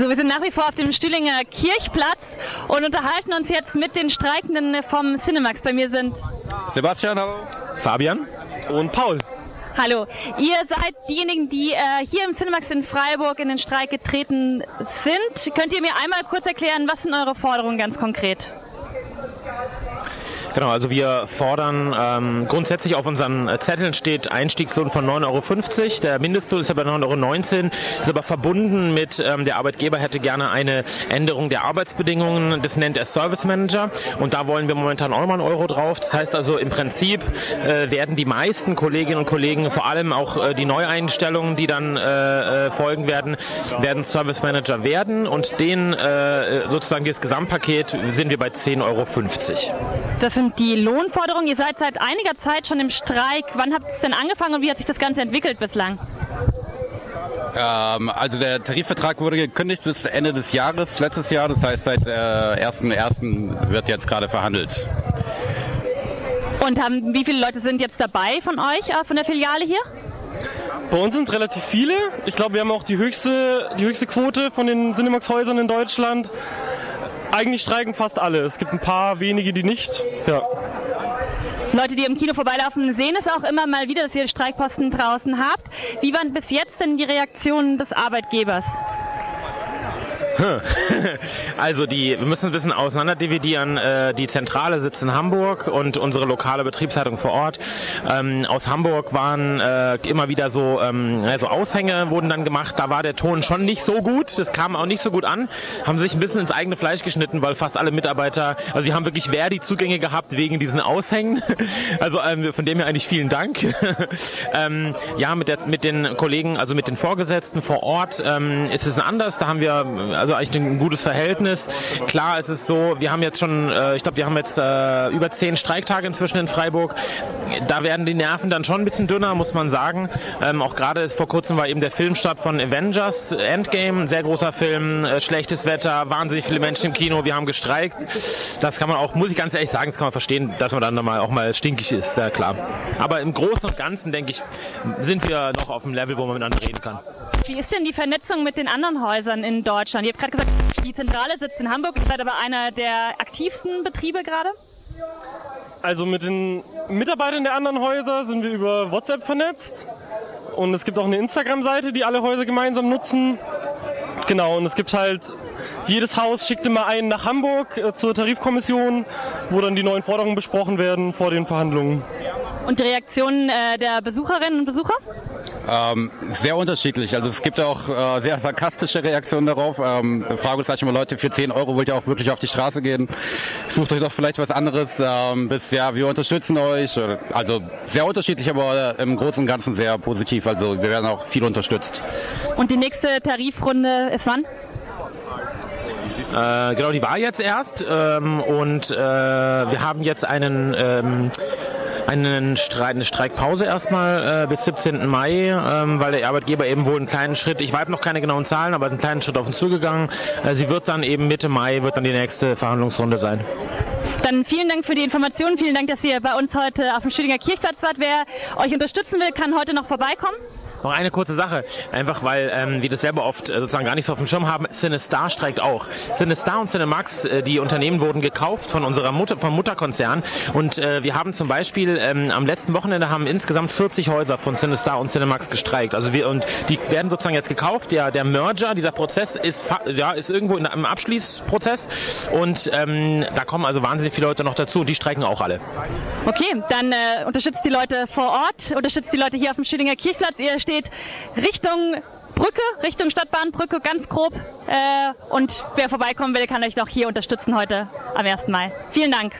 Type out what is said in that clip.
So, wir sind nach wie vor auf dem Stühlinger Kirchplatz und unterhalten uns jetzt mit den Streikenden vom Cinemax. Bei mir sind Sebastian, hallo. Fabian und Paul. Hallo, ihr seid diejenigen, die äh, hier im Cinemax in Freiburg in den Streik getreten sind. Könnt ihr mir einmal kurz erklären, was sind eure Forderungen ganz konkret? Genau, also wir fordern ähm, grundsätzlich auf unseren Zetteln steht Einstiegslohn von 9,50 Euro. Der Mindestlohn ist ja bei 9,19 Euro, ist aber verbunden mit ähm, der Arbeitgeber hätte gerne eine Änderung der Arbeitsbedingungen. Das nennt er Service Manager und da wollen wir momentan auch nochmal einen Euro drauf. Das heißt also im Prinzip äh, werden die meisten Kolleginnen und Kollegen, vor allem auch äh, die Neueinstellungen, die dann äh, äh folgen werden, werden Service Manager werden und den äh, sozusagen das Gesamtpaket sind wir bei 10,50 Euro. Das sind die Lohnforderungen. Ihr seid seit einiger Zeit schon im Streik. Wann habt ihr es denn angefangen und wie hat sich das Ganze entwickelt bislang? Ähm, also der Tarifvertrag wurde gekündigt bis Ende des Jahres, letztes Jahr. Das heißt, seit äh, 1.1. wird jetzt gerade verhandelt. Und haben, wie viele Leute sind jetzt dabei von euch, äh, von der Filiale hier? Bei uns sind es relativ viele. Ich glaube, wir haben auch die höchste, die höchste Quote von den Cinemax-Häusern in Deutschland. Eigentlich streiken fast alle. Es gibt ein paar wenige, die nicht. Ja. Leute, die im Kino vorbeilaufen, sehen es auch immer mal wieder, dass ihr Streikposten draußen habt. Wie waren bis jetzt denn die Reaktionen des Arbeitgebers? Also die, wir müssen ein bisschen auseinanderdividieren. Äh, die Zentrale sitzt in Hamburg und unsere lokale Betriebsleitung vor Ort. Ähm, aus Hamburg waren äh, immer wieder so ähm, also Aushänge wurden dann gemacht. Da war der Ton schon nicht so gut. Das kam auch nicht so gut an. Haben sich ein bisschen ins eigene Fleisch geschnitten, weil fast alle Mitarbeiter, also wir haben wirklich Verdi-Zugänge gehabt wegen diesen Aushängen. Also ähm, von dem her eigentlich vielen Dank. ähm, ja, mit, der, mit den Kollegen, also mit den Vorgesetzten vor Ort ähm, ist es anders. Da haben wir also eigentlich ein gutes Verhältnis. Klar, es ist so, wir haben jetzt schon, äh, ich glaube, wir haben jetzt äh, über zehn Streiktage inzwischen in Freiburg. Da werden die Nerven dann schon ein bisschen dünner, muss man sagen. Ähm, auch gerade vor kurzem war eben der Filmstart von Avengers Endgame, ein sehr großer Film, äh, schlechtes Wetter, wahnsinnig viele Menschen im Kino, wir haben gestreikt. Das kann man auch, muss ich ganz ehrlich sagen, das kann man verstehen, dass man dann mal auch mal stinkig ist, sehr klar. Aber im Großen und Ganzen, denke ich, sind wir noch auf dem Level, wo man miteinander reden kann. Wie ist denn die Vernetzung mit den anderen Häusern in Deutschland? Ihr habt gerade gesagt, die Zentrale sitzt in Hamburg, ihr seid aber einer der aktivsten Betriebe gerade? Also mit den Mitarbeitern der anderen Häuser sind wir über WhatsApp vernetzt. Und es gibt auch eine Instagram-Seite, die alle Häuser gemeinsam nutzen. Genau, und es gibt halt, jedes Haus schickt immer einen nach Hamburg äh, zur Tarifkommission, wo dann die neuen Forderungen besprochen werden vor den Verhandlungen. Und die Reaktionen äh, der Besucherinnen und Besucher? Ähm, sehr unterschiedlich. Also es gibt auch äh, sehr sarkastische Reaktionen darauf. Ähm, gleich mal Leute, für 10 Euro wollt ihr auch wirklich auf die Straße gehen. Sucht euch doch vielleicht was anderes. Ähm, bis ja, wir unterstützen euch. Also sehr unterschiedlich, aber im Großen und Ganzen sehr positiv. Also wir werden auch viel unterstützt. Und die nächste Tarifrunde ist wann? Äh, genau, die war jetzt erst ähm, und äh, wir haben jetzt einen ähm, einen eine Streikpause erstmal äh, bis 17. Mai, ähm, weil der Arbeitgeber eben wohl einen kleinen Schritt, ich weiß noch keine genauen Zahlen, aber einen kleinen Schritt auf uns zugegangen. Äh, sie wird dann eben Mitte Mai, wird dann die nächste Verhandlungsrunde sein. Dann vielen Dank für die Informationen, vielen Dank, dass ihr bei uns heute auf dem Stüdinger Kirchplatz wart. Wer euch unterstützen will, kann heute noch vorbeikommen. Noch eine kurze Sache, einfach weil ähm, wir das selber oft äh, sozusagen gar nicht so auf dem Schirm haben. CineStar streikt auch. CineStar und Cinemax, äh, die Unternehmen wurden gekauft von unserer Mutter, vom Mutterkonzern und äh, wir haben zum Beispiel ähm, am letzten Wochenende haben insgesamt 40 Häuser von CineStar und Cinemax gestreikt. Also wir und die werden sozusagen jetzt gekauft. Der der Merger, dieser Prozess ist ja ist irgendwo in, im Abschließprozess und ähm, da kommen also wahnsinnig viele Leute noch dazu und die streiken auch alle. Okay, dann äh, unterstützt die Leute vor Ort, unterstützt die Leute hier auf dem Schillinger Kirchplatz. Ihr steht Richtung Brücke, Richtung Stadtbahnbrücke, ganz grob. Äh, und wer vorbeikommen will, kann euch doch hier unterstützen heute am 1. Mai. Vielen Dank.